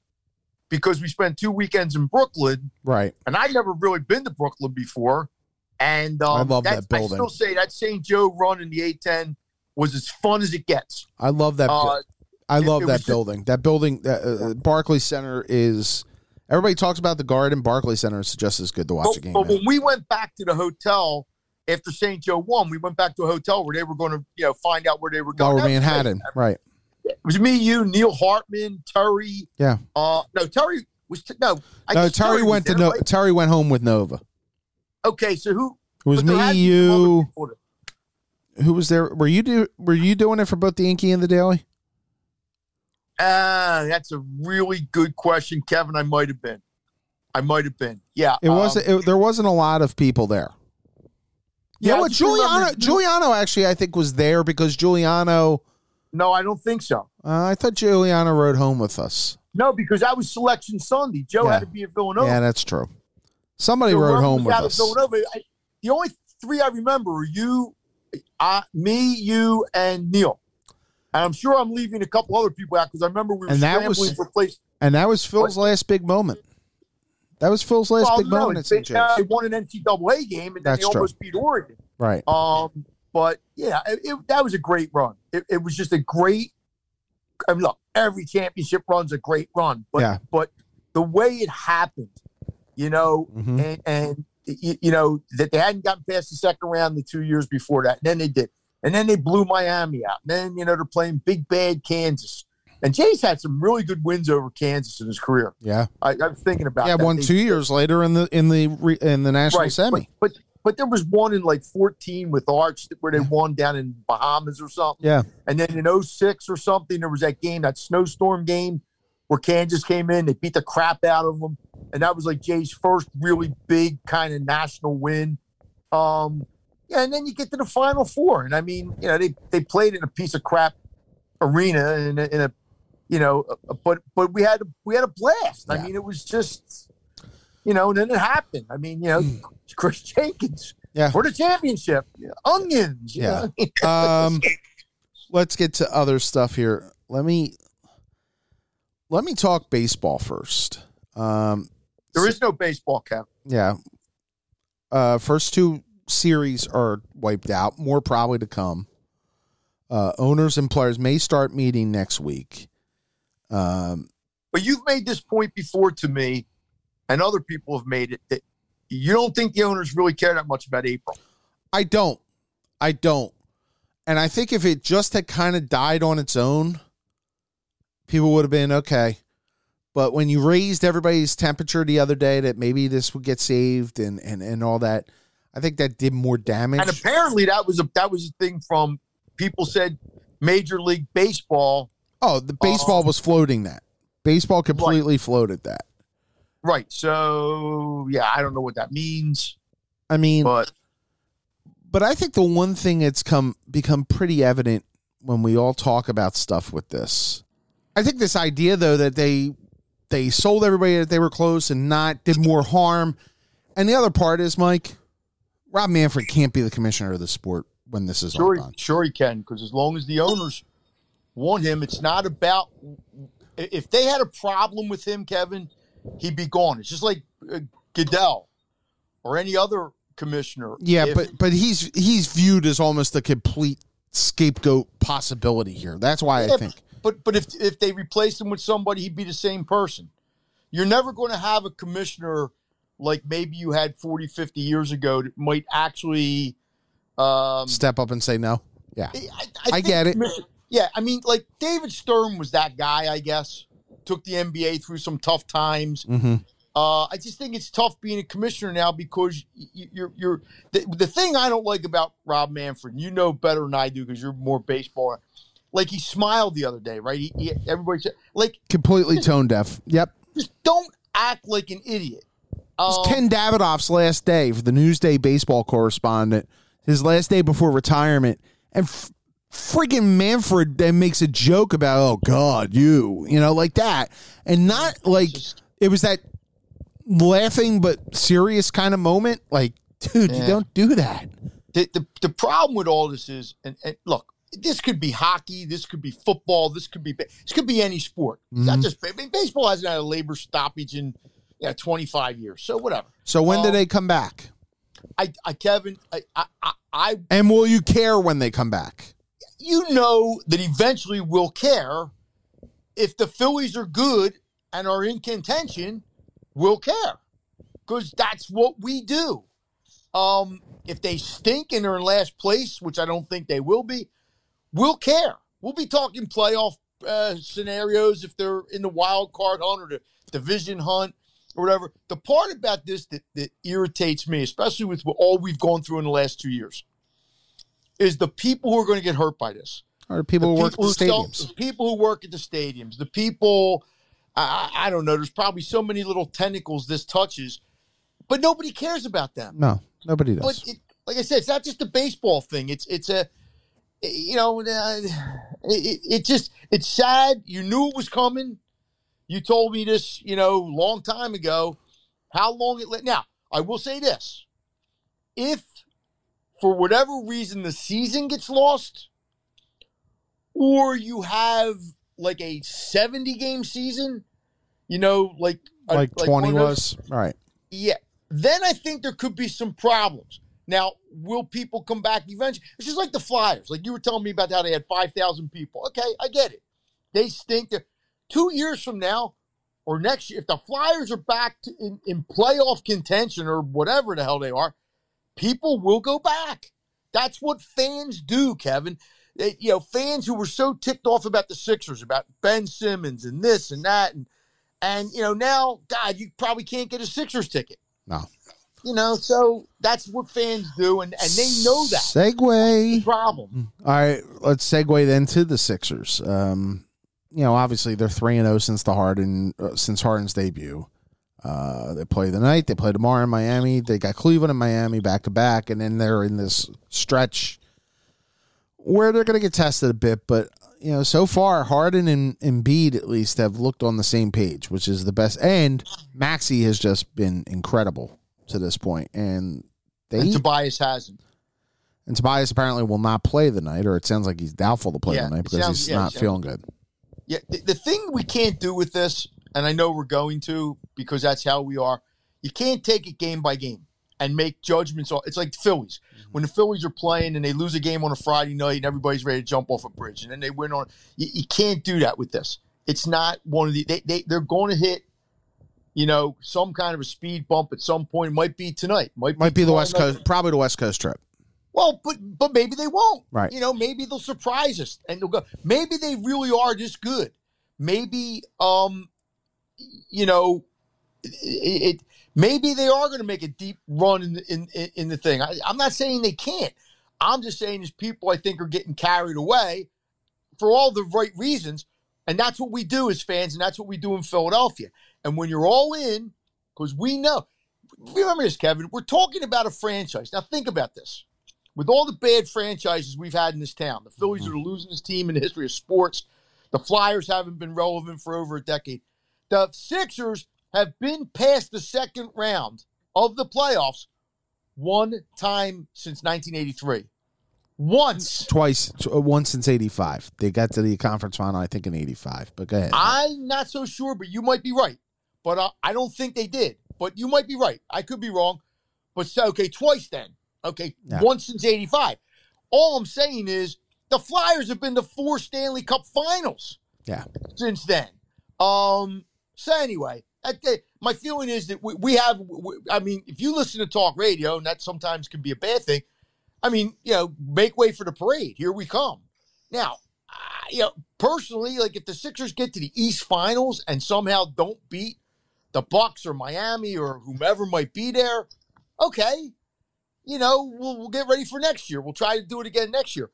because we spent two weekends in Brooklyn. Right. And I'd never really been to Brooklyn before. And um, I love that building. I still say that St. Joe run in the A10 was as fun as it gets. I love that. Uh, I love it, that building. That building, uh, uh, Barclays Center is. Everybody talks about the Garden. Barclays Center is just as good to watch but, a game. But when we went back to the hotel after St. Joe won, we went back to a hotel where they were going to, you know, find out where they were going. Lower Manhattan, right? It was me, you, Neil Hartman, Terry. Yeah. Uh, no, Terry was t- no. I no, Terry, Terry went to no. Right? Terry went home with Nova. Okay, so who? It was me, you. Who was there? Were you do? Were you doing it for both the Inky and the Daily? Ah, uh, that's a really good question, Kevin. I might have been. I might have been. Yeah. It wasn't. Um, it, there wasn't a lot of people there. Yeah, what Giuliano Giuliano actually I think was there because Giuliano. No, I don't think so. Uh, I thought Giuliano rode home with us. No, because that was selection Sunday. Joe yeah. had to be at Villanova. Yeah, that's true. Somebody so rode home with us. Villanova, I, the only three I remember were you, uh, me, you, and Neil. And I'm sure I'm leaving a couple other people out because I remember we were and that was, for place. And that was Phil's what? last big moment. That was Phil's last well, big no, moment at St. Joe's. They won an NCAA game and then That's they almost true. beat Oregon. Right. Um, but yeah, it, it, that was a great run. It, it, was just a great. I mean, look, every championship run's a great run, but yeah. but the way it happened, you know, mm-hmm. and, and you, you, know that they hadn't gotten past the second round the two years before that, and then they did, and then they blew Miami out. And then you know they're playing big bad Kansas. And Jay's had some really good wins over Kansas in his career. Yeah, I, I was thinking about. Yeah, that. won two years later in the in the in the national right. semi. But, but, but there was one in like 14 with Arch where they won down in Bahamas or something. Yeah, and then in 06 or something there was that game, that snowstorm game, where Kansas came in, they beat the crap out of them, and that was like Jay's first really big kind of national win. Um, yeah, and then you get to the Final Four, and I mean, you know, they they played in a piece of crap arena in a, in a you know, uh, but but we had we had a blast. Yeah. I mean, it was just, you know, and then it happened. I mean, you know, hmm. Kris Jenkins yeah. for the championship, onions. Yeah. um, let's get to other stuff here. Let me let me talk baseball first. Um, There is no baseball cap. Yeah. Uh, first two series are wiped out. More probably to come. Uh, owners and players may start meeting next week. Um, but you've made this point before to me, and other people have made it that you don't think the owners really care that much about April. I don't. I don't. And I think if it just had kind of died on its own, people would have been okay. But when you raised everybody's temperature the other day that maybe this would get saved and and, and all that, I think that did more damage. And apparently that was a that was a thing from people said Major League Baseball. Oh, the baseball uh, was floating that. Baseball completely right. floated that. Right. So yeah, I don't know what that means. I mean, but but I think the one thing that's come become pretty evident when we all talk about stuff with this, I think this idea though that they they sold everybody that they were close and not did more harm. And the other part is, Mike, Rob Manfred can't be the commissioner of the sport when this is sure, all done. Sure, he can, because as long as the owners want him, it's not about. If they had a problem with him, Kevin, he'd be gone. It's just like uh, Goodell or any other commissioner. Yeah, if, but but he's he's viewed as almost a complete scapegoat possibility here. That's why yeah, I think but but if if they replace him with somebody, he'd be the same person. You're never going to have a commissioner like maybe you had 40, 50 years ago might actually um, step up and say no. Yeah, I, I, I get it. Yeah, I mean, like David Stern was that guy. I guess took the NBA through some tough times. Mm-hmm. Uh, I just think it's tough being a commissioner now because you're you're the, the thing I don't like about Rob Manfred. You know better than I do because you're more baseball like he smiled the other day, right? He, he, everybody said, like completely tone deaf. Yep. Just don't act like an idiot. Um, it's Ken Davidoff's last day for the Newsday baseball correspondent. His last day before retirement, and f- freaking Manfred then makes a joke about, "Oh God, you," you know, like that, and not like it was that laughing but serious kind of moment. Like, dude, yeah. you don't do that. The, the the problem with all this is, and, and look, this could be hockey, this could be football, this could be this could be any sport. Mm-hmm. Not just baseball hasn't had a labor stoppage in yeah, 25 years. So whatever. So when um, do they come back? I, I Kevin, I, I, I, and will you care when they come back? You know that eventually we'll care if the Phillies are good and are in contention. We'll care because that's what we do. Um, if they stink and are in last place, which I don't think they will be, we'll care. We'll be talking playoff uh, scenarios if they're in the wild card hunt or the division hunt or whatever. The part about this that, that irritates me, especially with all we've gone through in the last two years, is the people who are going to get hurt by this. Are the people the who work at the stadiums. Sell, the people who work at the stadiums. The people, I, I don't know, there's probably so many little tentacles this touches, but nobody cares about them. No, nobody does. But it, like I said, it's not just a baseball thing. It's it's a you know, uh, it, it just it's sad. You knew it was coming. You told me this, you know, long time ago. How long it let now? I will say this: if for whatever reason the season gets lost, or you have like a seventy game season, you know, like like, like twenty was, right. Yeah, then I think there could be some problems. Now, will people come back eventually? It's just like the Flyers. Like you were telling me about how they had 5,000 people. Okay, I get it. They stink. They're, two years from now or next year, if the Flyers are back to, in, in playoff contention or whatever the hell they are, people will go back. That's what fans do, Kevin. They, you know, fans who were so ticked off about the Sixers, about Ben Simmons and this and that, and and you know now, God, you probably can't get a Sixers ticket. No. You know, so that's what fans do, and, and they know that. Segue. problem. All right, let's segue then to the Sixers. Um, you know, obviously they're three and zero oh since the Harden uh, since Harden's debut. Uh, they play the night. They play tomorrow in Miami. They got Cleveland and Miami back to back, and then they're in this stretch where they're going to get tested a bit. But you know, so far Harden and Embiid at least have looked on the same page, which is the best. And Maxey has just been incredible to this point, and they and Tobias hasn't. And Tobias apparently will not play the night, or it sounds like he's doubtful to play yeah, the night because sounds, he's yeah, not feeling good. Yeah, the, the, thing we can't do with this, and I know we're going to because that's how we are. You can't take it game by game and make judgments. It's like the Phillies. Mm-hmm. When the Phillies are playing and they lose a game on a Friday night and everybody's ready to jump off a bridge and then they win on you, you can't do that with this. It's not one of the they, they they're going to hit you know some kind of a speed bump at some point. It might be tonight. Might be, might be the West Coast. Probably the West Coast trip. Well, but but maybe they won't. Right. You know, maybe they'll surprise us and they'll go. Maybe they really are this good. Maybe um, you know, it, it maybe they are going to make a deep run in in in the thing. I, I'm not saying they can't. I'm just saying is people I think are getting carried away for all the right reasons, and that's what we do as fans, and that's what we do in Philadelphia. And when you're all in, because we know, remember this, Kevin. We're talking about a franchise. Now think about this with all the bad franchises we've had in this town, the Phillies mm-hmm. are the losingest team in the history of sports. The Flyers haven't been relevant for over a decade. The Sixers have been past the second round of the playoffs one time since 1983. Once. Twice. Uh, once since 85. They got to the conference final, I think, in 85. But go ahead. I'm not so sure, but you might be right. But uh, I don't think they did. But you might be right. I could be wrong. But okay, twice then. Okay, yeah. once since 85. All I'm saying is the Flyers have been to four Stanley Cup finals. Yeah. Since then. Um, so anyway, my feeling is that we, we have, we, I mean, if you listen to talk radio, and that sometimes can be a bad thing, I mean, you know, make way for the parade. Here we come. Now, uh, you know, personally, like if the Sixers get to the East Finals and somehow don't beat the Bucks or Miami or whomever might be there, okay, you know, we'll, we'll get ready for next year. We'll try to do it again next year.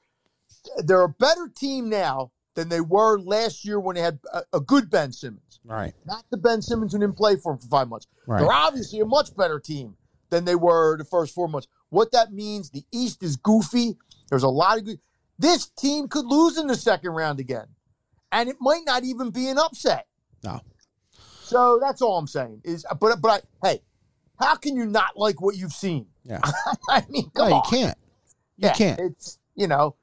They're a better team now than they were last year when they had a, a good Ben Simmons. Right. Not the Ben Simmons who didn't play for him for five months. Right. They're obviously a much better team than they were the first four months. What that means, the East is goofy. There's a lot of good. This team could lose in the second round again. And it might not even be an upset. No. So that's all I'm saying. Is but but I, hey, how can you not like what you've seen? Yeah. I mean, no, you can't. You yeah, can't. It's you know,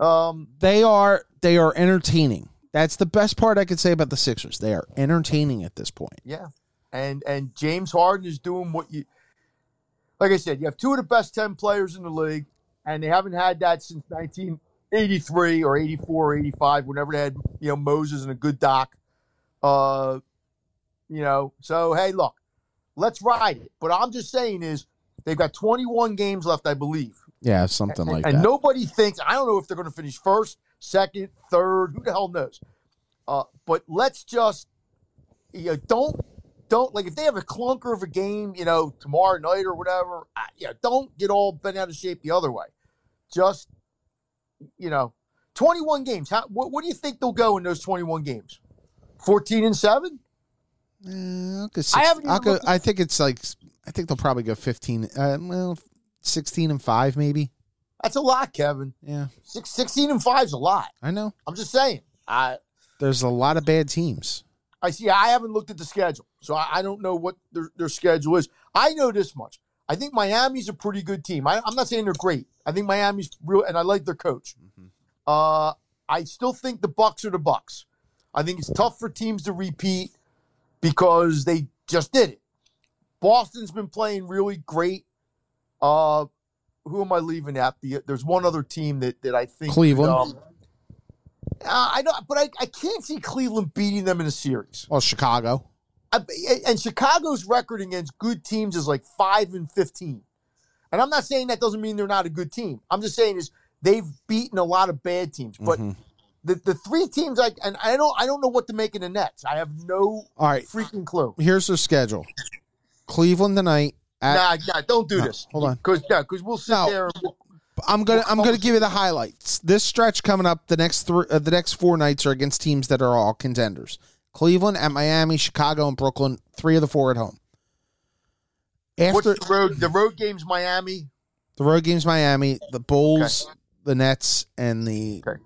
um, they are they are entertaining. That's the best part I could say about the Sixers. They are entertaining at this point. Yeah, and and James Harden is doing what you. Like I said, you have two of the best ten players in the league, and they haven't had that since 1983 or 84 or 85. Whenever they had you know Moses and a good doc. Uh, you know, so hey, look, let's ride it. But I'm just saying is they've got 21 games left, I believe. Yeah, something like and, that. And nobody thinks. I don't know if they're going to finish first, second, third. Who the hell knows? Uh, but let's just you know don't don't like if they have a clunker of a game, you know, tomorrow night or whatever. Uh, yeah, don't get all bent out of shape the other way. Just you know, 21 games. How what, what do you think they'll go in those 21 games? 14 and seven. Uh, six, I. I'll go, I think it's like I think they'll probably go fifteen. Uh, well, sixteen and five maybe. That's a lot, Kevin. Yeah, Six, 16 and five is a lot. I know. I'm just saying. I there's a lot of bad teams. I see. I haven't looked at the schedule, so I, I don't know what their, their schedule is. I know this much. I think Miami's a pretty good team. I, am not saying they're great. I think Miami's real, and I like their coach. Mm-hmm. Uh, I still think the Bucks are the Bucks. I think it's tough for teams to repeat because they just did it. Boston's been playing really great. Uh, who am I leaving at? The, there's one other team that, that I think Cleveland. Um, uh, I know, but I, I can't see Cleveland beating them in a series. Well, Chicago. I, and Chicago's record against good teams is like five and fifteen. And I'm not saying that doesn't mean they're not a good team. I'm just saying is they've beaten a lot of bad teams. But mm-hmm the, the three teams I and I don't I don't know what to make in the Nets. I have no all right freaking clue. Here's their schedule: Cleveland tonight. At, nah, nah, don't do no, this. Hold on, because yeah, because we'll sit no, there. We'll, I'm gonna I'm gonna give you the highlights. This stretch coming up, the next three, uh, the next four nights are against teams that are all contenders: Cleveland at Miami, Chicago, and Brooklyn. Three of the four at home. After What's the road, the road games, Miami. The road games, Miami. The Bulls, okay. the Nets, and the okay.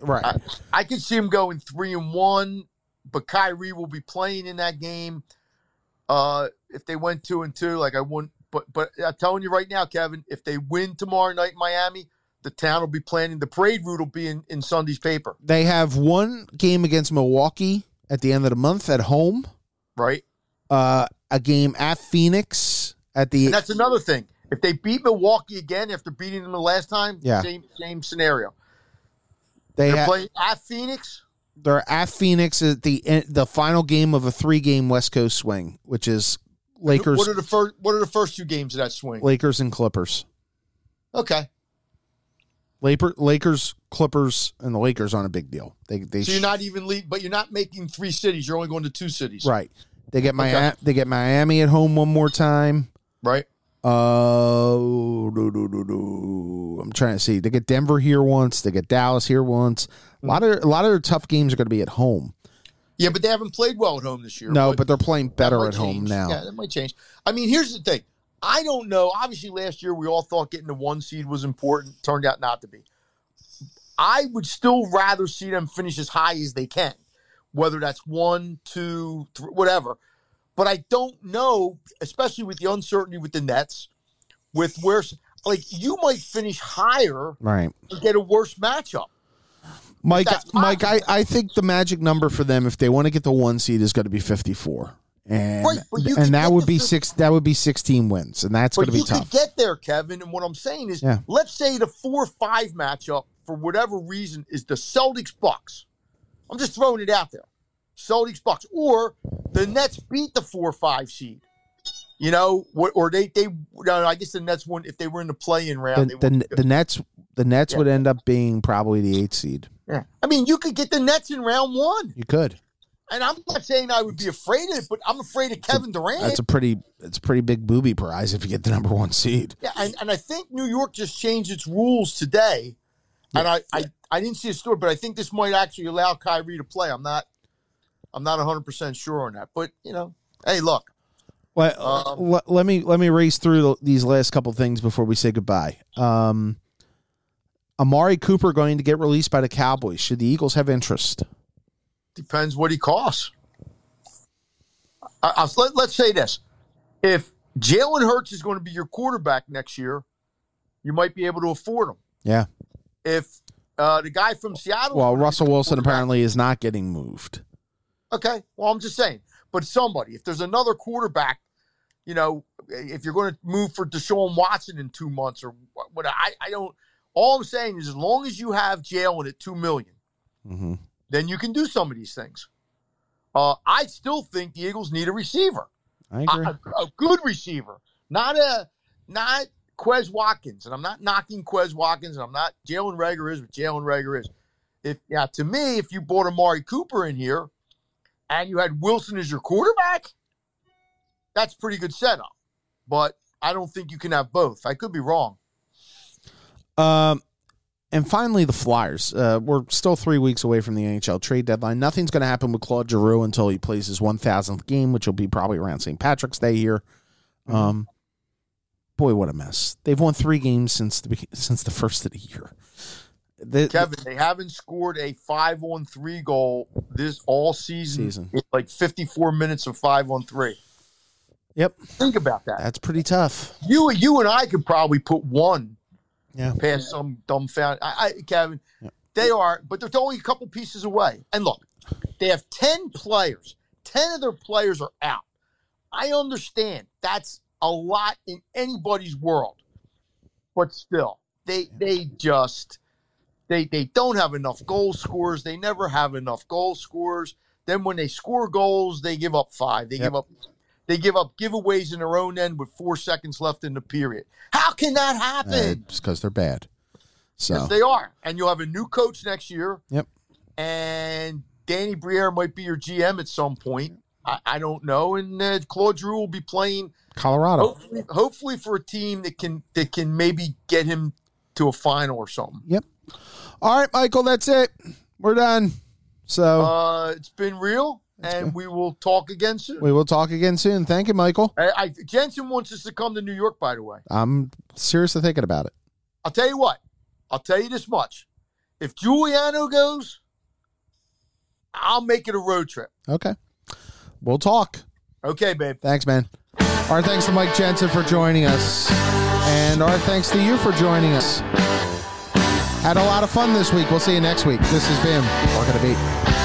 Right. I, I could see him going three and one, but Kyrie will be playing in that game. Uh, if they went two and two, like I wouldn't. But but I'm telling you right now, Kevin, if they win tomorrow night in Miami, the town will be planning. The parade route will be in, in Sunday's paper. They have one game against Milwaukee at the end of the month at home. Right. Uh, a game at Phoenix at the. And that's another thing. If they beat Milwaukee again after beating them the last time, Yeah. same same scenario. they They're ha- playing at Phoenix. They're at Phoenix at the the final game of a three game West Coast swing, which is Lakers, What are the first? What are the first two games of that swing? Lakers and Clippers. Okay, Laker, Lakers, Clippers, and the Lakers aren't a big deal. They they so you're sh- not even lead, but you're not making three cities. You're only going to two cities, right. They get Miami. Okay. They get Miami at home one more time. Right. Uh, do, do, do, do. I'm trying to see. They get Denver here once. They get Dallas here once. A lot of a lot of their tough games are going to be at home. Yeah, but they haven't played well at home this year. No, but they're playing better at home now. Yeah, that might change. I mean, here's the thing. I don't know. Obviously, last year we all thought getting the one seed was important. Turned out not to be. I would still rather see them finish as high as they can, whether that's one, two, three, whatever. But I don't know, especially with the uncertainty with the Nets, with where like you might finish higher Right. and get a worse matchup. Mike, Mike, I, I think the magic number for them, if they want to get the one seed, is going to be fifty four, and Right, but you can and that would be six. That would be sixteen wins, and that's going to be tough. could get there, Kevin. And what I'm saying is, Yeah. let's say the four five matchup for whatever reason is the Celtics Bucks. I'm just throwing it out there. Celtics Bucks, or the Nets beat the four five seed. You know, what- or they they. No, I guess the Nets won if they were in the play-in round. the, they the, the. Nets, the Nets Yeah. would end up being probably the eighth seed. yeah. I mean, you could get the Nets in round one, You could. and I'm not saying I would be afraid of it, but I'm afraid of Kevin Durant. That's a pretty. It's a pretty big booby prize if you get the number one seed. Yeah, and, and I think New York just changed its rules today. And I, I, I didn't see a story, but I think this might actually allow Kyrie to play. I'm not I'm not 100 percent sure on that. But you know, hey, look, Let, Um, let, let me let me race through the, these last couple things before we say goodbye. Um, Amari Cooper going to get released by the Cowboys. Should the Eagles have interest? depends what he costs. I, I, let, let's say this: if Jalen Hurts is going to be your quarterback next year, you might be able to afford him. Yeah. If uh, the guy from Seattle, Well, Russell Wilson apparently is not getting moved. Okay. Well, I'm just saying. But somebody, if there's another quarterback, you know, if you're going to move for Deshaun Watson in two months or what, what I, I don't. All I'm saying is, as long as you have Jalen at two million, hmm then you can do some of these things. Uh, I still think the Eagles need a receiver, I a, agree. a- a good receiver, not a not Quez Watkins. And I'm not knocking Quez Watkins, and I'm not Jalen Reagor is what Jalen Reagor is. If yeah, to me, if you bought Amari Cooper in here and you had Wilson as your quarterback, that's pretty good setup. But I don't think you can have both. I could be wrong. Um, and finally, the Flyers. Uh, we're still three weeks away from the NHL trade deadline. Nothing's going to happen with Claude Giroux until he plays his 1,000th game, which will be probably around St. Patrick's Day here. Um, boy, what a mess! They've won three games since the since the first of the year. The- Kevin, they haven't scored a five on three goal this all season. Season. Like 54 minutes of five on three. Yep, Think about that. that's pretty tough. You you and I could probably put one Yeah. past some dumbfound. I, I Kevin, Yep. they are, but they're only a couple pieces away. And look, they have 10 players. 10 of their players are out. I understand that's a lot in anybody's world. But still, they they just they they don't have enough goal scorers. They never have enough goal scorers. Then when they score goals, they give up five. They Yep. give up they give up giveaways in their own end with four seconds left in the period. How can that happen? It's because they're bad. So Yes, they are. And you'll have a new coach next year. Yep. And Danny Briere might be your GM at some point. I, I don't know. And uh, Claude Giroux will be playing Colorado. hopefully, hopefully for a team that can that can maybe get him to a final or something. All right, Michael, that's it. We're done. So Uh, it's been real, and we will talk again soon. we will talk again soon. Thank you, Michael. I, I, Jensen wants us to come to New York, by the way. I'm seriously thinking about it. I'll tell you what. I'll tell you this much. If Giuliano goes, I'll make it a road trip. Okay. We'll talk. Okay, babe. Thanks, man. Our thanks to Mike Jensen for joining us. And our thanks to you for joining us. Had a lot of fun this week. We'll see you next week. This has been Walking to Beat.